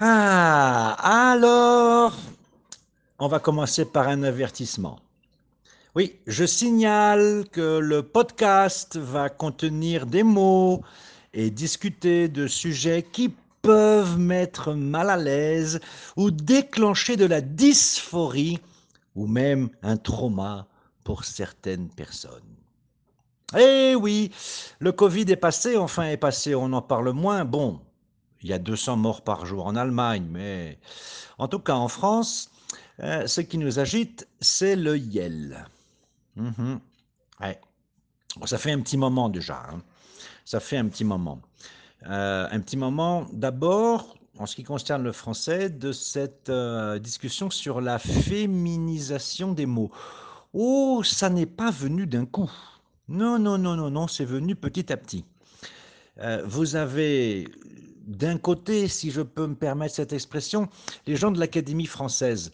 Ah, alors, on va commencer par un avertissement. Oui, je signale que le podcast va contenir des mots et discuter de sujets qui peuvent mettre mal à l'aise ou déclencher de la dysphorie ou même un trauma pour certaines personnes. Eh oui, le Covid est passé, enfin est passé, on en parle moins. Bon, il y a 200 morts par jour en Allemagne, mais en tout cas en France, euh, ce qui nous agite, c'est le YEL. Mhm. ça fait un petit moment déjà. Hein. Ça fait un petit moment. Euh, un petit moment d'abord, en ce qui concerne le français, de cette euh, discussion sur la féminisation des mots. Oh, ça n'est pas venu d'un coup. Non, non, non, non, non, c'est venu petit à petit. vous avez d'un côté, si je peux me permettre cette expression, les gens de l'Académie française,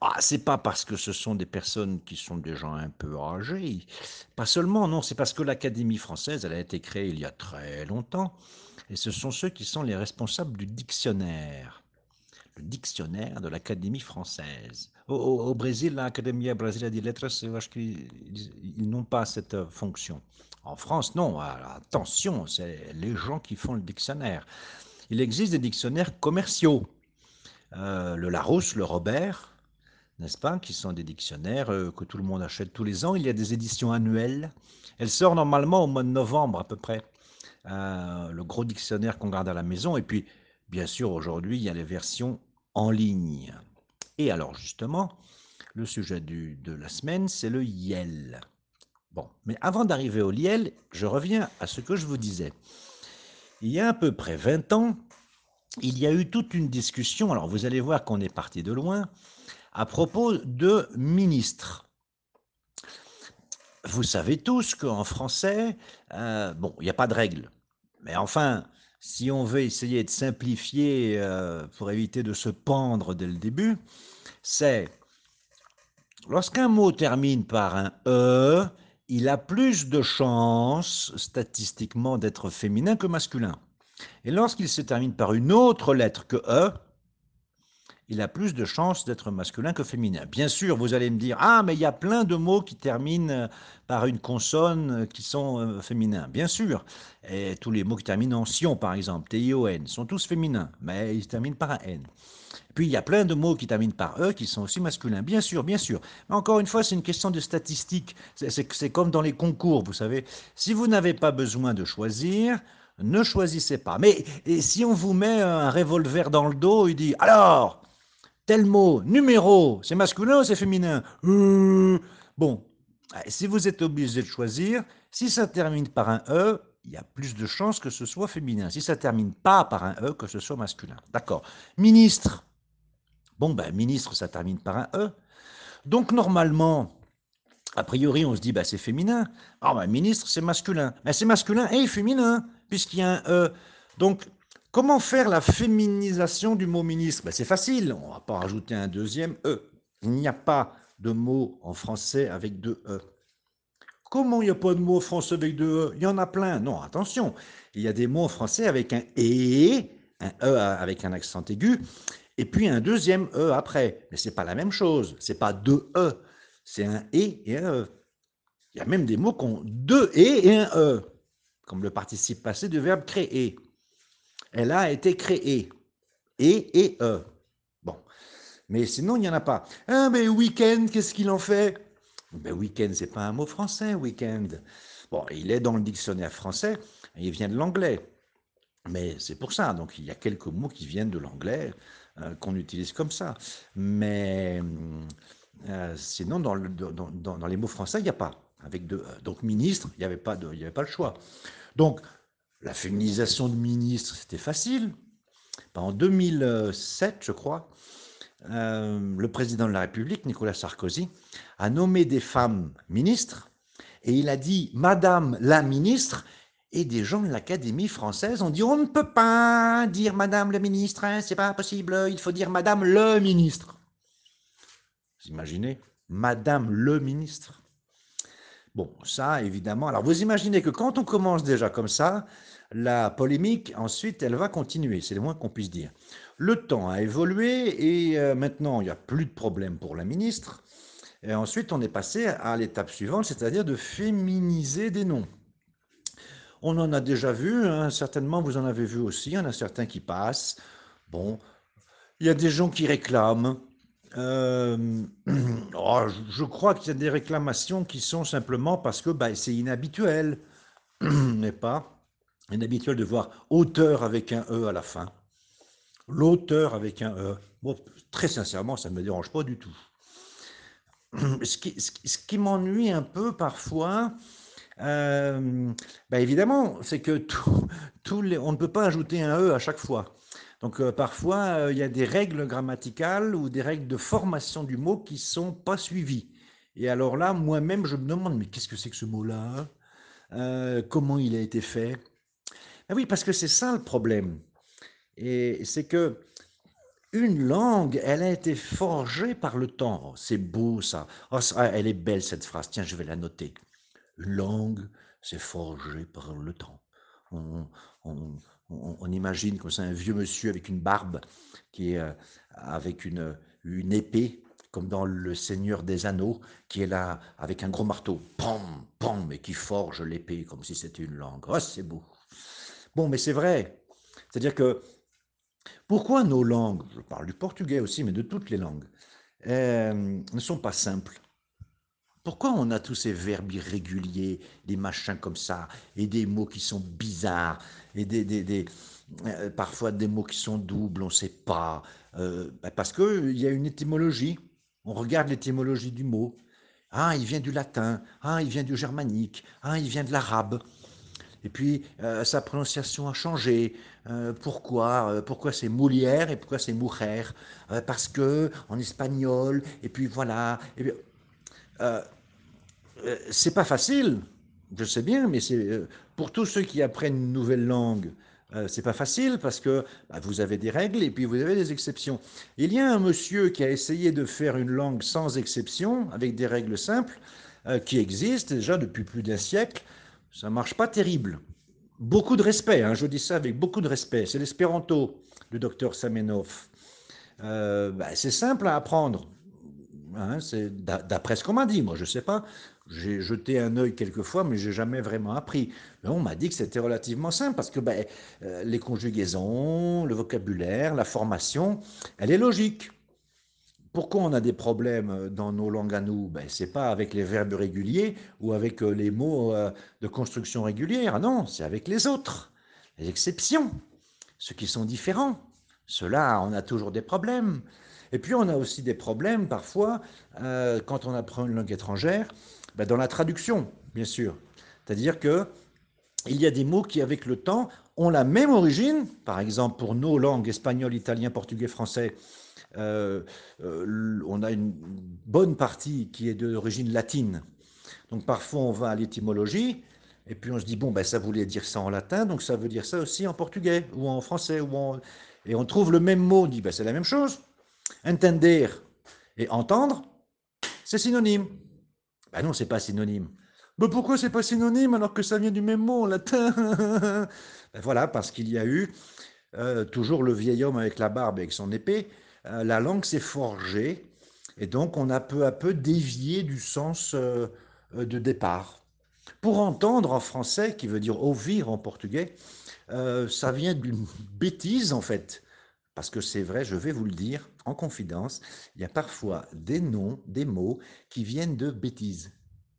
ah, c'est pas parce que ce sont des personnes qui sont des gens un peu âgés, pas seulement, non, c'est parce que l'Académie française, elle a été créée il y a très longtemps, et ce sont ceux qui sont les responsables du dictionnaire, le dictionnaire de l'Académie française. Au, Brésil, l'Académie brésilienne des lettres, ils, ils n'ont pas cette fonction. En France, non, attention, c'est les gens qui font le dictionnaire il existe des dictionnaires commerciaux. Euh, le Larousse, le Robert, n'est-ce pas, qui sont des dictionnaires euh, que tout le monde achète tous les ans. Il y a des éditions annuelles. Elle sort normalement au mois de novembre à peu près. Euh, le gros dictionnaire qu'on garde à la maison. Et puis, bien sûr, aujourd'hui, il y a les versions en ligne. Et alors, justement, le sujet du, de la semaine, c'est le YEL. Bon, mais avant d'arriver au YEL, je reviens à ce que je vous disais il y a à peu près 20 ans, il y a eu toute une discussion, alors vous allez voir qu'on est parti de loin, à propos de ministres. Vous savez tous qu'en français, euh, bon, il n'y a pas de règle. Mais enfin, si on veut essayer de simplifier euh, pour éviter de se pendre dès le début, c'est lorsqu'un mot termine par un E, il a plus de chances statistiquement d'être féminin que masculin. Et lorsqu'il se termine par une autre lettre que E, il a plus de chances d'être masculin que féminin. Bien sûr, vous allez me dire, ah, mais il y a plein de mots qui terminent par une consonne qui sont euh, féminins. Bien sûr, et tous les mots qui terminent en sion, par exemple, T-I-O-N, sont tous féminins, mais ils terminent par un N. Puis il y a plein de mots qui terminent par E qui sont aussi masculins. Bien sûr, bien sûr. Mais encore une fois, c'est une question de statistique. C'est comme dans les concours, vous savez. Si vous n'avez pas besoin de choisir, ne choisissez pas. Mais si on vous met un revolver dans le dos, il dit alors, tel mot, numéro, c'est masculin ou c'est féminin? Euh, Bon, si vous êtes obligé de choisir, si ça termine par un E, il y a plus de chances que ce soit féminin. Si ça termine pas par un E, que ce soit masculin. D'accord. Ministre. Bon, ben, ministre, ça termine par un E. Donc, normalement, a priori, on se dit, ben, c'est féminin. Ah, ben, ministre, c'est masculin. Mais c'est masculin et féminin, puisqu'il y a un E. Donc, comment faire la féminisation du mot ministre? Ben, C'est facile. On ne va pas rajouter un deuxième E. Il n'y a pas de mot en français avec deux E. Comment il n'y a pas de mots français avec deux E? Il y en a plein. Non, attention. Il y a des mots français avec un E, un E avec un accent aigu, et puis un deuxième E après. Mais ce n'est pas la même chose. Ce n'est pas deux E. C'est un E et un E. Il y a même des mots qui ont deux E et un E, comme le participe passé du verbe créer. Elle a été créée. E et E. Bon. Mais sinon, il n'y en a pas. Ah, mais week-end, qu'est-ce qu'il en fait? Ben, week-end, c'est pas un mot français, week-end. Bon, il est dans le dictionnaire français, il vient de l'anglais. Mais c'est pour ça, donc il y a quelques mots qui viennent de l'anglais euh, qu'on utilise comme ça. Mais euh, sinon, dans, dans, les mots français, il n'y a pas. Avec de, donc ministre, il n'y avait, pas avait pas le choix. Donc, la féminisation de ministre, c'était facile. En 2007, je crois, euh, le président de la République, Nicolas Sarkozy, a nommé des femmes ministres et il a dit Madame la ministre. Et des gens de l'Académie française ont dit on ne peut pas dire Madame le ministre, hein, c'est pas possible, il faut dire Madame le ministre. Vous imaginez Madame le ministre. Bon, ça, évidemment. Alors, vous imaginez que quand on commence déjà comme ça, la polémique, ensuite, elle va continuer. C'est le moins qu'on puisse dire. Le temps a évolué et euh, maintenant, il n'y a plus de problème pour la ministre. Et ensuite, on est passé à l'étape suivante, c'est-à-dire de féminiser des noms. On en a déjà vu, hein, certainement vous en avez vu aussi, il y en a certains qui passent. Bon, il y a des gens qui réclament. Euh, oh, je crois qu'il y a des réclamations qui sont simplement parce que bah, c'est inhabituel, n'est pas? Inhabituel de voir auteur avec un E à la fin. L'auteur avec un E. très sincèrement, ça ne me dérange pas du tout. Ce qui, m'ennuie un peu parfois, euh, bah, évidemment, c'est que on ne peut pas ajouter un E à chaque fois. Donc euh, parfois, euh, il y a des règles grammaticales ou des règles de formation du mot qui sont pas suivies. Et alors là, moi-même, je me demande, mais qu'est-ce que c'est que ce mot-là Comment il a été fait? Ah Oui, parce que c'est ça le problème. Et c'est que une langue, elle a été forgée par le temps. C'est beau ça. Oh, elle est belle cette phrase. Tiens, je vais la noter. Une langue, c'est forgé par le temps. On, imagine comme ça un vieux monsieur avec une barbe qui est euh, avec une, une épée, comme dans Le Seigneur des Anneaux, qui est là avec un gros marteau, pom, pom, et qui forge l'épée comme si c'était une langue. Oh, c'est beau. Bon, mais c'est vrai. C'est-à-dire que pourquoi nos langues, je parle du portugais aussi, mais de toutes les langues, euh, ne sont pas simples? Pourquoi on a tous ces verbes irréguliers, des machins comme ça, et des mots qui sont bizarres, et des, euh, parfois des mots qui sont doubles, on ne sait pas euh, bah, Parce qu'il y a une étymologie. On regarde l'étymologie du mot. Ah, il vient du latin. Ah, il vient du germanique. Ah, il vient de l'arabe. Et puis, euh, sa prononciation a changé. pourquoi? Pourquoi c'est Moulière et pourquoi c'est Mujer? Parce que en espagnol, et puis voilà. Et euh, c'est pas facile, je sais bien, mais c'est euh, pour tous ceux qui apprennent une nouvelle langue, euh, c'est pas facile parce que bah, vous avez des règles et puis vous avez des exceptions. Il y a un monsieur qui a essayé de faire une langue sans exception, avec des règles simples, qui existent déjà depuis plus d'un siècle. Ça marche pas terrible. Beaucoup de respect, hein, je dis ça avec beaucoup de respect. C'est l'espéranto du docteur Samenov. Bah, c'est simple à apprendre. Hein, c'est d'après ce qu'on m'a dit, moi je sais pas. J'ai jeté un œil quelquefois, mais j'ai jamais vraiment appris. on m'a dit que c'était relativement simple parce que ben, euh, les conjugaisons, le vocabulaire, la formation, elle est logique. Pourquoi on a des problèmes dans nos langues à nous? Ben, Ce n'est pas avec les verbes réguliers ou avec euh, les mots euh, de construction régulière, non, c'est avec les autres, les exceptions, ceux qui sont différents. Ceux-là, on a toujours des problèmes. Et puis on a aussi des problèmes parfois quand on apprend une langue étrangère ben, dans la traduction, bien sûr. C'est-à-dire que il y a des mots qui, avec le temps, ont la même origine. Par exemple, pour nos langues espagnol, italien, portugais, français, euh, euh, on a une bonne partie qui est d'origine latine. Donc parfois, on va à l'étymologie, et puis on se dit, bon, ben, ça voulait dire ça en latin, donc ça veut dire ça aussi en portugais, ou en français, et on trouve le même mot, on dit, ben, c'est la même chose. Entender et entendre, c'est synonyme. Ah non, c'est pas synonyme. Mais pourquoi c'est pas synonyme alors que ça vient du même mot en latin ben Voilà, parce qu'il y a eu euh, toujours le vieil homme avec la barbe et avec son épée. Euh, la langue s'est forgée et donc on a peu à peu dévié du sens euh, de départ. Pour entendre en français, qui veut dire ouvir en portugais, ça vient d'une bêtise en fait. Parce que c'est vrai, je vais vous le dire en confidence, il y a parfois des noms, des mots qui viennent de bêtises.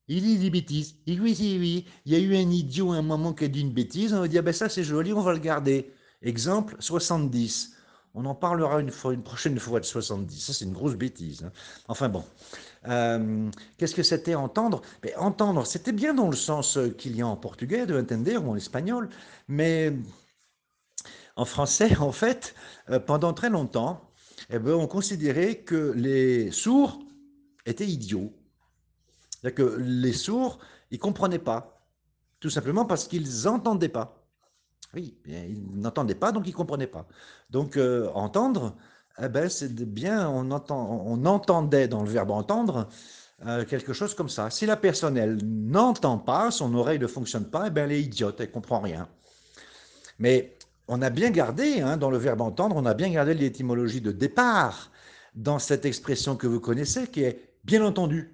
Il dit des bêtises. Il oui, oui. Il y a eu un idiot à un moment qui a dit une bêtise. On va dire, ben ça c'est joli, on va le garder. Exemple, 70. On en parlera une, fois, une prochaine fois de 70. Ça, c'est une grosse bêtise. Hein. Enfin bon. Euh, qu'est-ce que c'était entendre? Ben, Entendre, c'était bien dans le sens qu'il y a en portugais, de entender, ou en espagnol. Mais en français, en fait, euh, pendant très longtemps, eh ben, on considérait que les sourds étaient idiots. C'est-à-dire que les sourds, ils ne comprenaient pas, tout simplement parce qu'ils n'entendaient pas. Oui, ils n'entendaient pas, donc ils ne comprenaient pas. Donc, euh, entendre, eh ben, c'est bien, on, entend, on entendait dans le verbe entendre euh, quelque chose comme ça. Si la personne, elle n'entend pas, son oreille ne fonctionne pas, eh bien, elle est idiote, elle comprend rien. Mais on a bien gardé, hein, dans le verbe entendre, on a bien gardé l'étymologie de départ dans cette expression que vous connaissez, qui est bien entendu.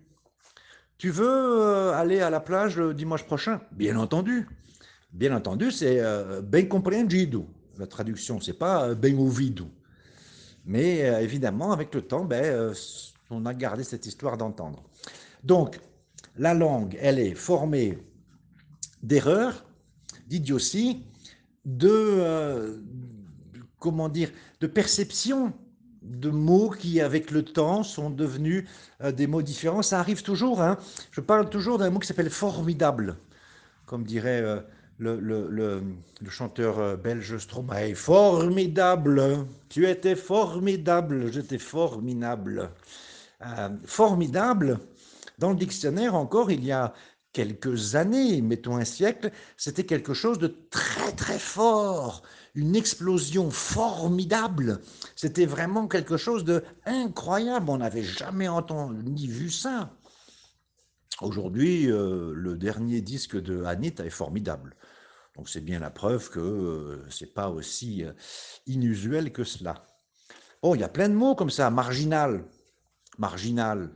Tu veux euh, aller à la plage le dimanche prochain? Bien entendu. Bien entendu, c'est euh, ben compreendido. La traduction, c'est pas euh, ben ouvido. Mais évidemment, avec le temps, ben, on a gardé cette histoire d'entendre. Donc, la langue, elle est formée d'erreurs, d'idioties, de, comment dire, de perception de mots qui, avec le temps, sont devenus euh, des mots différents. Ça arrive toujours. Hein. Je parle toujours d'un mot qui s'appelle formidable, comme dirait euh, le, chanteur euh, belge Stromae. Formidable, tu étais formidable, j'étais formidable. formidable, dans le dictionnaire encore, il y a quelques années, mettons un siècle, c'était quelque chose de très très fort, une explosion formidable. C'était vraiment quelque chose de incroyable. On n'avait jamais entendu ni vu ça. Aujourd'hui, euh, le dernier disque de Anita est formidable. Donc c'est bien la preuve que euh, c'est pas aussi euh, inusuel que cela. Bon, il y a plein de mots comme ça, marginal, marginal.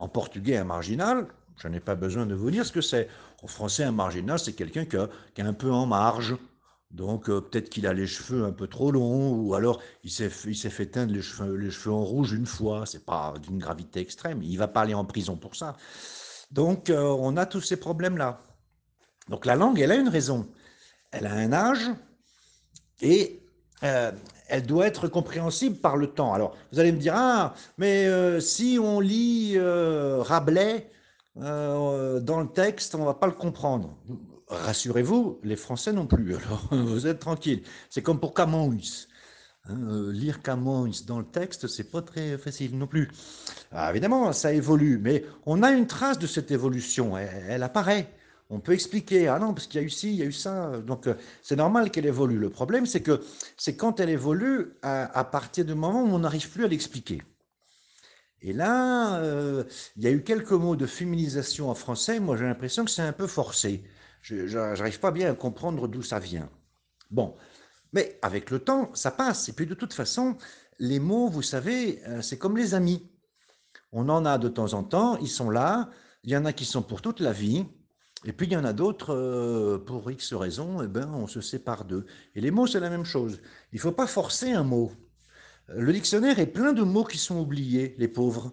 En portugais, un marginal, je n'ai pas besoin de vous dire ce que c'est. En français, un marginal, c'est quelqu'un qui, est un peu en marge, donc euh, peut-être qu'il a les cheveux un peu trop longs, ou alors il s'est fait teindre les cheveux, les cheveux en rouge une fois, c'est pas d'une gravité extrême, il va pas aller en prison pour ça. Donc euh, on a tous ces problèmes-là. Donc la langue, elle a une raison, elle a un âge, et euh, elle doit être compréhensible par le temps. Alors vous allez me dire, ah, mais si on lit Rabelais dans le texte, on va pas le comprendre rassurez-vous, les Français non plus, alors vous êtes tranquille. C'est comme pour Camões. Hein, euh, lire Camões dans le texte, c'est pas très facile non plus. Ah, évidemment, ça évolue, mais on a une trace de cette évolution, elle, apparaît. On peut expliquer, ah non, parce qu'il y a eu ci, il y a eu ça. Donc, euh, c'est normal qu'elle évolue. Le problème, c'est que c'est quand elle évolue, à, partir du moment où on n'arrive plus à l'expliquer. Et là, euh, il y a eu quelques mots de féminisation en français. Moi, j'ai l'impression que c'est un peu forcé. Je n'arrive pas bien à comprendre d'où ça vient. Bon, mais avec le temps, ça passe. Et puis de toute façon, les mots, vous savez, euh, c'est comme les amis. On en a de temps en temps, ils sont là. Il y en a qui sont pour toute la vie. Et puis il y en a d'autres, euh, pour X raisons, eh ben, on se sépare d'eux. Et les mots, c'est la même chose. Il ne faut pas forcer un mot. Le dictionnaire est plein de mots qui sont oubliés, les pauvres.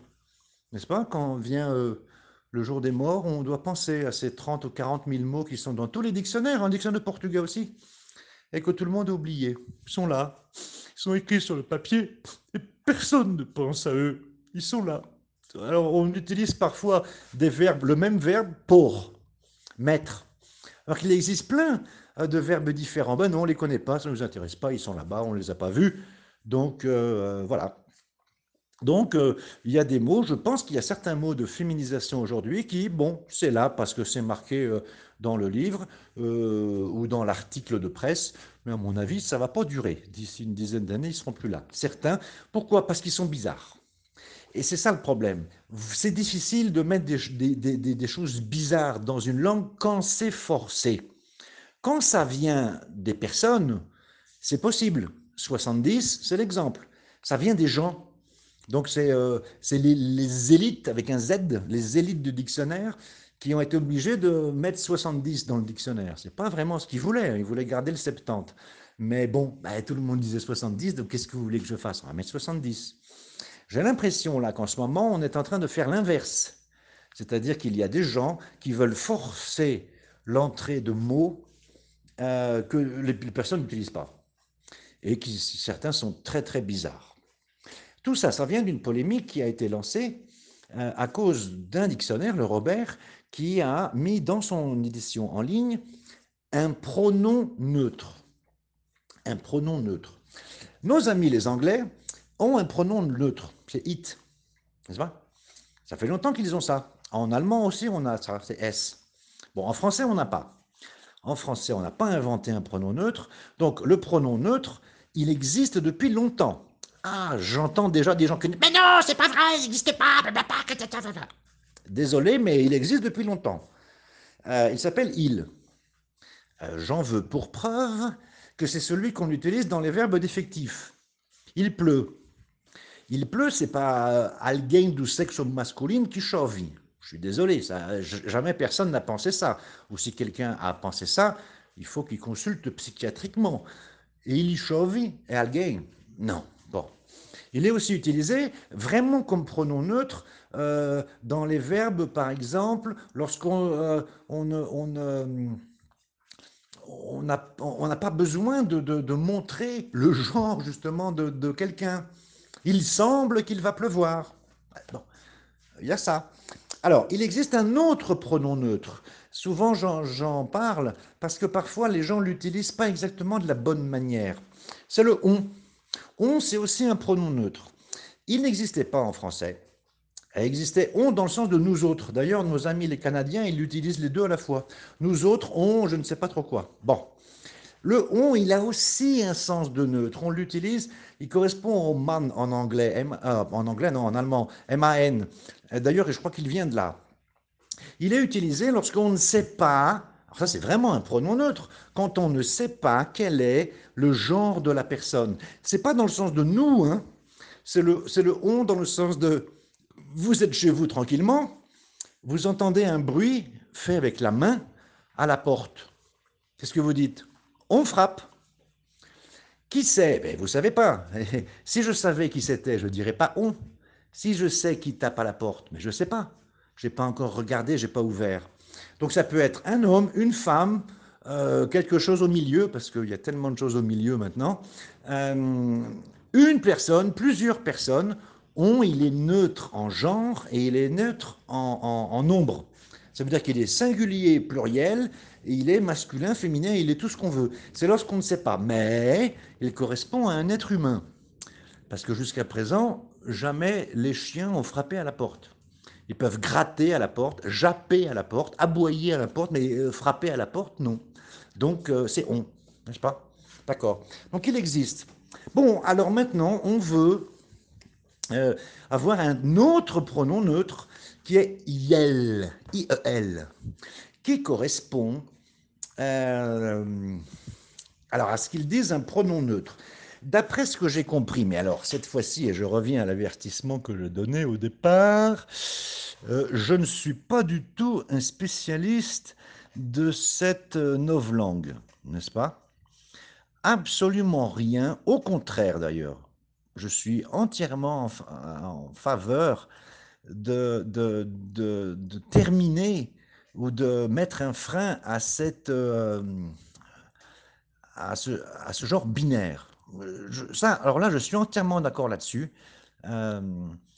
N'est-ce pas? Quand vient euh, le jour des morts, on doit penser à ces 30 ou 40 000 mots qui sont dans tous les dictionnaires, un dictionnaire de portugais aussi, et que tout le monde a oublié. Ils sont là, ils sont écrits sur le papier, et personne ne pense à eux. Ils sont là. Alors on utilise parfois des verbes, le même verbe pour, mettre. Alors qu'il existe plein euh, de verbes différents. Ben non, on ne les connaît pas, ça ne nous intéresse pas, ils sont là-bas, on ne les a pas vus. Donc euh, voilà. Donc, euh, il y a des mots, je pense qu'il y a certains mots de féminisation aujourd'hui qui, bon, c'est là parce que c'est marqué euh, dans le livre ou dans l'article de presse, mais à mon avis, ça ne va pas durer. D'ici une dizaine d'années, ils ne seront plus là. Certains, pourquoi? Parce qu'ils sont bizarres. Et c'est ça le problème. C'est difficile de mettre des, choses bizarres dans une langue quand c'est forcé. Quand ça vient des personnes, c'est possible. 70, c'est l'exemple. Ça vient des gens donc c'est euh, les, élites, avec un Z, les élites du dictionnaire, qui ont été obligés de mettre 70 dans le dictionnaire. Ce n'est pas vraiment ce qu'ils voulaient, hein. ils voulaient garder le 70. Mais bon, bah, tout le monde disait 70, donc qu'est-ce que vous voulez que je fasse? On va mettre 70. J'ai l'impression là qu'en ce moment, on est en train de faire l'inverse. C'est-à-dire qu'il y a des gens qui veulent forcer l'entrée de mots euh, que les personnes n'utilisent pas. Et qui, certains sont très très bizarres. Tout ça, ça vient d'une polémique qui a été lancée euh, à cause d'un dictionnaire, le Robert, qui a mis dans son édition en ligne un pronom neutre. Un pronom neutre. Nos amis les Anglais ont un pronom neutre, c'est it, n'est-ce pas? Ça fait longtemps qu'ils ont ça. En allemand aussi, on a ça, c'est s. Bon, en français, on n'a pas. En français, on n'a pas inventé un pronom neutre. Donc, le pronom neutre, il existe depuis longtemps. Ah, j'entends déjà des gens qui disent Mais non, c'est pas vrai, il n'existait pas. Désolé, mais il existe depuis longtemps. Euh, il s'appelle il. Euh, j'en veux pour preuve que c'est celui qu'on utilise dans les verbes défectifs. Il pleut. Il pleut, c'est pas alguém du sexe masculin qui chauve. Je suis désolé, ça, jamais personne n'a pensé ça. Ou si quelqu'un a pensé ça, il faut qu'il consulte psychiatriquement. Il et Non. Bon. Il est aussi utilisé vraiment comme pronom neutre euh, dans les verbes, par exemple, lorsqu'on euh, on, n'a pas besoin de, montrer le genre justement de, quelqu'un. Il semble qu'il va pleuvoir. il y a ça. Alors, il existe un autre pronom neutre. Souvent, j'en parle parce que parfois les gens l'utilisent pas exactement de la bonne manière. C'est le on. On, c'est aussi un pronom neutre. Il n'existait pas en français. Elle existait on dans le sens de nous autres. D'ailleurs, nos amis les Canadiens, ils utilisent les deux à la fois. Nous autres, on, je ne sais pas trop quoi. Bon. Le on, il a aussi un sens de neutre. On l'utilise, il correspond au man en anglais, en anglais, non, en allemand, M-A-N. D'ailleurs, je crois qu'il vient de là. Il est utilisé lorsqu'on ne sait pas, alors ça c'est vraiment un pronom neutre, quand on ne sait pas quel est le genre de la personne. C'est pas dans le sens de nous, hein. c'est le, le on dans le sens de vous êtes chez vous tranquillement, vous entendez un bruit fait avec la main à la porte. Qu'est-ce que vous dites? On frappe. Qui c'est ben, Vous ne savez pas. si je savais qui c'était, je ne dirais pas on. Si je sais qui tape à la porte, mais je ne sais pas. Je n'ai pas encore regardé, je n'ai pas ouvert. Donc ça peut être un homme, une femme, euh, quelque chose au milieu, parce qu'il y a tellement de choses au milieu maintenant. Euh, une personne, plusieurs personnes on, il est neutre en genre et il est neutre en, nombre. Ça veut dire qu'il est singulier, pluriel, il est masculin, féminin, il est tout ce qu'on veut. C'est lorsqu'on ne sait pas. Mais il correspond à un être humain. Parce que jusqu'à présent, jamais les chiens ont frappé à la porte. Ils peuvent gratter à la porte, japper à la porte, aboyer à la porte, mais euh, frapper à la porte, non. Donc euh, c'est on, n'est-ce pas? D'accord. Donc il existe. Bon, alors maintenant, on veut euh, avoir un autre pronom neutre qui est IEL, I-E-L, qui correspond alors à ce qu'ils disent un pronom neutre. D'après ce que j'ai compris, mais alors cette fois-ci, et je reviens à l'avertissement que je donnais au départ, euh, je ne suis pas du tout un spécialiste de cette novlangue, n'est-ce pas? Absolument rien, au contraire d'ailleurs je suis entièrement en, faveur de, de, terminer ou de mettre un frein à, cette, euh, à, ce, à ce genre binaire. Alors là, je suis entièrement d'accord là-dessus. Euh,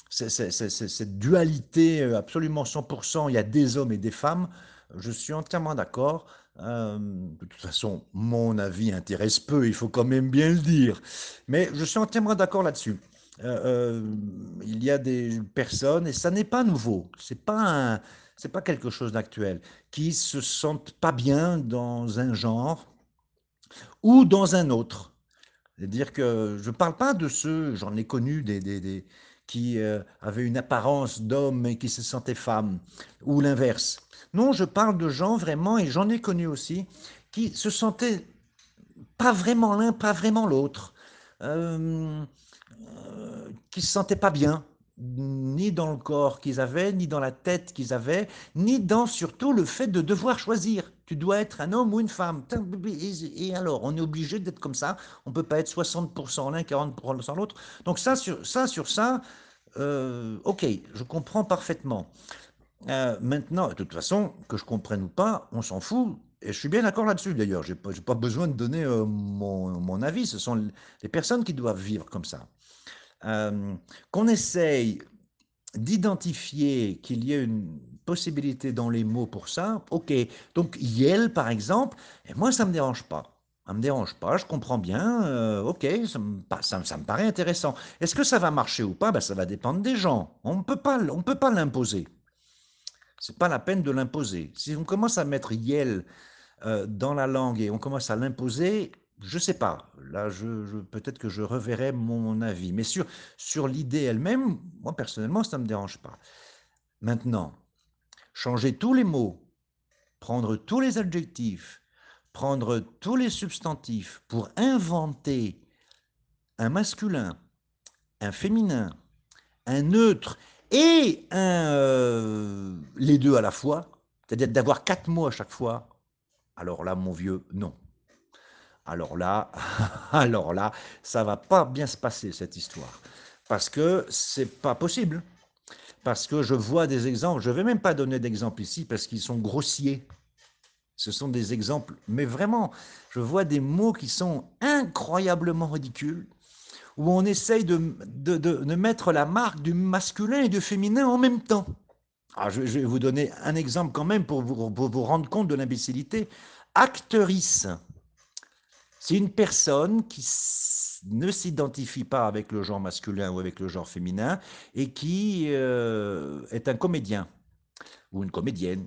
cette dualité euh, absolument 100%, il y a des hommes et des femmes, je suis entièrement d'accord. Euh, de toute façon, mon avis intéresse peu, il faut quand même bien le dire. Mais je suis entièrement d'accord là-dessus. Il y a des personnes, et ça n'est pas nouveau, c'est pas pas quelque chose d'actuel, qui se sentent pas bien dans un genre ou dans un autre. C'est-à-dire que je ne parle pas de ceux, j'en ai connu des, des, qui avaient une apparence d'homme et qui se sentaient femmes, ou l'inverse. Non, je parle de gens vraiment, et j'en ai connu aussi, qui se sentaient pas vraiment l'un, pas vraiment l'autre, euh, euh, qui se sentaient pas bien, ni dans le corps qu'ils avaient, ni dans la tête qu'ils avaient, ni dans surtout le fait de devoir choisir. Tu dois être un homme ou une femme. Et alors, on est obligé d'être comme ça. On ne peut pas être 60% l'un, 40% l'autre. Donc ça, sur ça, sur ça euh, ok, je comprends parfaitement. Euh, maintenant, de toute façon, que je comprenne ou pas, on s'en fout. Et je suis bien d'accord là-dessus d'ailleurs. Je n'ai pas, besoin de donner euh, mon, avis. Ce sont les personnes qui doivent vivre comme ça. Euh, qu'on essaye d'identifier qu'il y ait une possibilité dans les mots pour ça, ok. Donc, Yel, par exemple, et moi, ça ne me dérange pas. Ça ne me dérange pas, je comprends bien, ok, ça me, paraît intéressant. Est-ce que ça va marcher ou pas? Ben, Ça va dépendre des gens. On ne peut pas l'imposer. C'est pas la peine de l'imposer. Si on commence à mettre yel euh, dans la langue et on commence à l'imposer, je sais pas. Là, je, peut-être que je reverrai mon avis. Mais sur, l'idée elle-même, moi personnellement, ça ne me dérange pas. Maintenant, changer tous les mots, prendre tous les adjectifs, prendre tous les substantifs pour inventer un masculin, un féminin, un neutre et un, euh, les deux à la fois, c'est-à-dire d'avoir quatre mots à chaque fois, alors là, mon vieux, non. Alors là, alors là, ça va pas bien se passer cette histoire, parce que c'est pas possible. Parce que je vois des exemples, je vais même pas donner d'exemples ici parce qu'ils sont grossiers. Ce sont des exemples, mais vraiment, je vois des mots qui sont incroyablement ridicules, où on essaye de, de, mettre la marque du masculin et du féminin en même temps. Alors, je, vais vous donner un exemple quand même pour vous, pour vous rendre compte de l'imbécilité. Actrice, c'est une personne qui ne s'identifie pas avec le genre masculin ou avec le genre féminin et qui euh, est un comédien ou une comédienne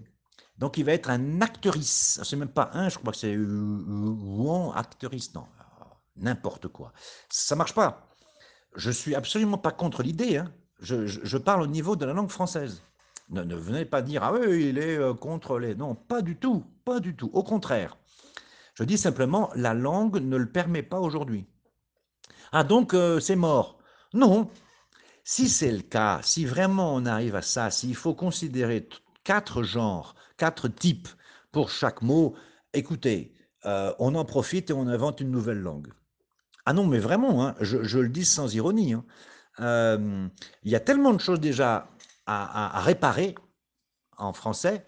donc il va être un actrice. C'est même pas un, je crois que c'est ou actrice. Non, n'importe quoi. Ça marche pas. Je suis absolument pas contre l'idée. Hein. Je, parle au niveau de la langue française. Ne, ne venez pas dire ah oui il est euh, contre les. Non, pas du tout, pas du tout. Au contraire. Je dis simplement la langue ne le permet pas aujourd'hui. Ah donc euh, c'est mort. Non. Si c'est le cas, si vraiment on arrive à ça, s'il faut considérer quatre genres quatre types pour chaque mot. Écoutez, euh, on en profite et on invente une nouvelle langue. Ah non, mais vraiment, hein, je, le dis sans ironie. Hein. Euh, il y a tellement de choses déjà à, réparer en français.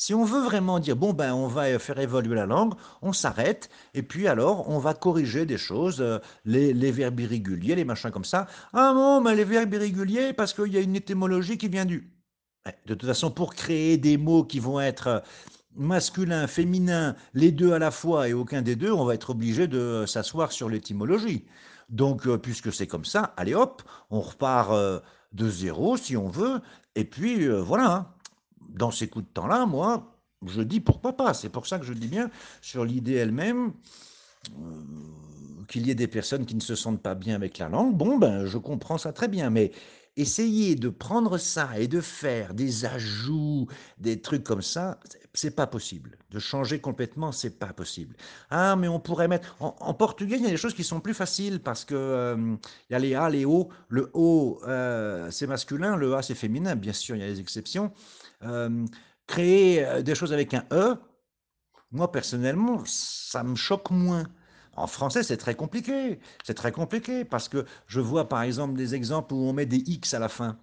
Si on veut vraiment dire, bon, ben, on va faire évoluer la langue, on s'arrête, et puis alors, on va corriger des choses, euh, les, verbes irréguliers, les machins comme ça. Ah non, mais les verbes irréguliers, parce qu'il y a une étymologie qui vient du. De toute façon, pour créer des mots qui vont être euh, masculin, féminin, les deux à la fois et aucun des deux, on va être obligé de s'asseoir sur l'étymologie. Donc, euh, puisque c'est comme ça, allez hop, on repart euh, de zéro si on veut. Et puis, voilà, hein. Dans ces coups de temps-là, moi, je dis pourquoi pas. C'est pour ça que je dis bien sur l'idée elle-même qu'il y ait des personnes qui ne se sentent pas bien avec la langue. Bon, ben, je comprends ça très bien. Mais essayer de prendre ça et de faire des ajouts, des trucs comme ça, c'est pas possible. De changer complètement, c'est pas possible. Ah, mais on pourrait mettre en, portugais, il y a des choses qui sont plus faciles parce que euh, il y a les a, les o. Le o, euh, c'est masculin, le a, c'est féminin. Bien sûr, il y a des exceptions. Créer des choses avec un e, moi personnellement, ça me choque moins. En français, c'est très compliqué. C'est très compliqué parce que je vois par exemple des exemples où on met des X à la fin.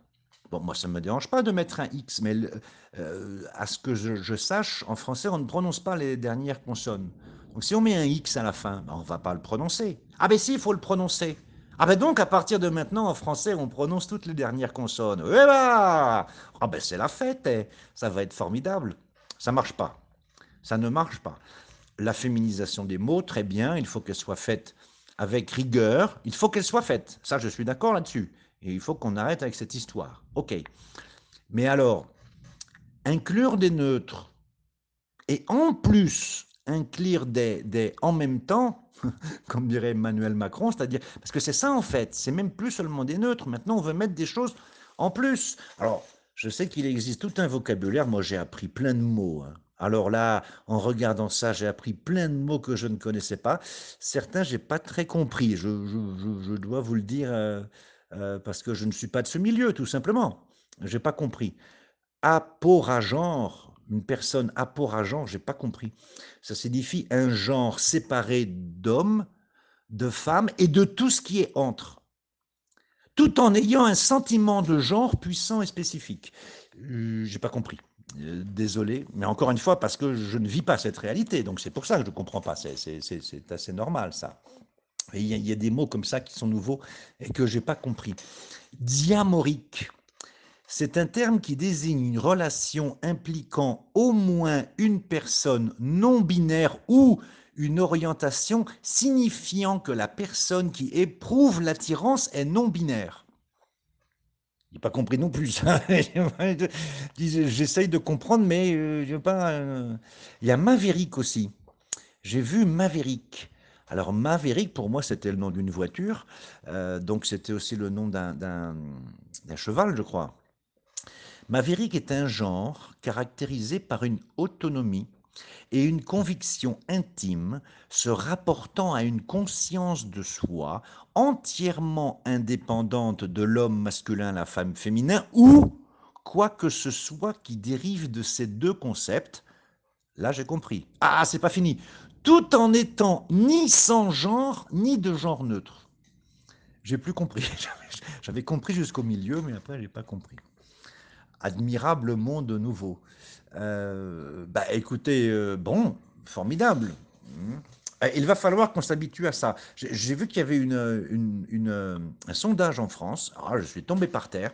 Bon, moi, ça ne me dérange pas de mettre un X, mais à ce que je, sache, en français, on ne prononce pas les dernières consonnes. Donc si on met un X à la fin, ben, on ne va pas le prononcer. Ah ben si, il faut le prononcer. Ah ben donc, à partir de maintenant, en français, on prononce toutes les dernières consonnes. Eh ben Ah ben c'est la fête, eh. ça va être formidable. Ça marche pas. Ça ne marche pas la féminisation des mots, très bien, il faut qu'elle soit faite avec rigueur, il faut qu'elle soit faite. Ça, je suis d'accord là-dessus. Et il faut qu'on arrête avec cette histoire. OK. Mais alors, inclure des neutres et en plus inclure des, des en même temps, comme dirait Emmanuel Macron, c'est-à-dire, parce que c'est ça en fait, c'est même plus seulement des neutres, maintenant on veut mettre des choses en plus. Alors, je sais qu'il existe tout un vocabulaire, moi j'ai appris plein de mots. Hein. Alors là, en regardant ça, j'ai appris plein de mots que je ne connaissais pas. Certains, j'ai pas très compris. Je, dois vous le dire euh, euh, parce que je ne suis pas de ce milieu, tout simplement. J'ai pas compris. Apporagent, une personne apporagent, j'ai pas compris. Ça signifie un genre séparé d'hommes, de femmes et de tout ce qui est entre, tout en ayant un sentiment de genre puissant et spécifique. Euh, j'ai pas compris. Euh, désolé, mais encore une fois, parce que je ne vis pas cette réalité, donc c'est pour ça que je ne comprends pas, c'est assez normal ça. il y, a des mots comme ça qui sont nouveaux et que je n'ai pas compris. Diamorique, c'est un terme qui désigne une relation impliquant au moins une personne non binaire ou une orientation signifiant que la personne qui éprouve l'attirance est non binaire n'ai pas compris non plus. J'essaye de comprendre, mais euh, je pas. Euh, il y a Maverick aussi. J'ai vu Maverick. Alors Maverick, pour moi, c'était le nom d'une voiture. Euh, donc c'était aussi le nom d'un cheval, je crois. Maverick est un genre caractérisé par une autonomie et une conviction intime se rapportant à une conscience de soi entièrement indépendante de l'homme masculin, la femme féminin, ou quoi que ce soit qui dérive de ces deux concepts. Là, j'ai compris. Ah, c'est pas fini. Tout en étant ni sans genre, ni de genre neutre. J'ai plus compris. J'avais compris jusqu'au milieu, mais après, j'ai pas compris. Admirable monde nouveau. Euh, bah, écoutez, euh, bon, formidable. Euh, il va falloir qu'on s'habitue à ça. J'ai vu qu'il y avait une, un sondage en France, ah, je suis tombé par terre,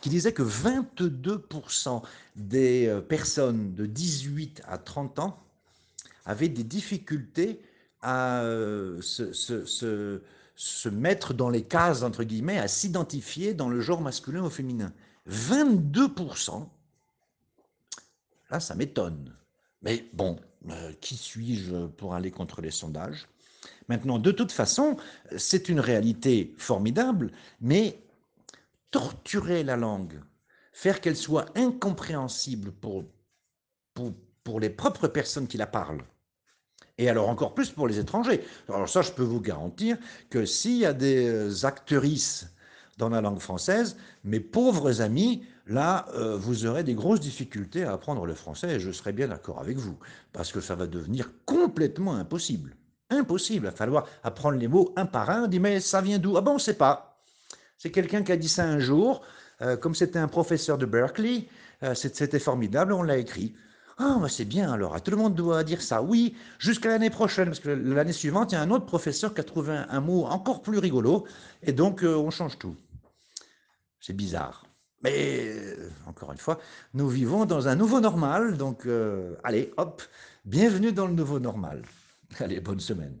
qui disait que 22% des personnes de 18 à 30 ans avaient des difficultés à se, se, mettre dans les cases, entre guillemets, à s'identifier dans le genre masculin ou féminin. 22% Là, ça m'étonne. Mais bon, euh, qui suis-je pour aller contre les sondages? Maintenant, de toute façon, c'est une réalité formidable, mais torturer la langue, faire qu'elle soit incompréhensible pour, pour, pour les propres personnes qui la parlent, et alors encore plus pour les étrangers. Alors ça, je peux vous garantir que s'il y a des actrices dans la langue française, mes pauvres amis, là, euh, vous aurez des grosses difficultés à apprendre le français, et je serai bien d'accord avec vous, parce que ça va devenir complètement impossible. Impossible, il va falloir apprendre les mots un par un, on dit mais ça vient d'où? Ah bon, on ne sait pas. C'est quelqu'un qui a dit ça un jour, euh, comme c'était un professeur de Berkeley, euh, c'était formidable, on l'a écrit. Ah, bah c'est bien alors, tout le monde doit dire ça. Oui, jusqu'à l'année prochaine, parce que l'année suivante, il y a un autre professeur qui a trouvé un, mot encore plus rigolo, et donc on change tout. C'est bizarre. Mais euh, encore une fois, nous vivons dans un nouveau normal, donc euh, allez, hop, bienvenue dans le nouveau normal. Allez, bonne semaine.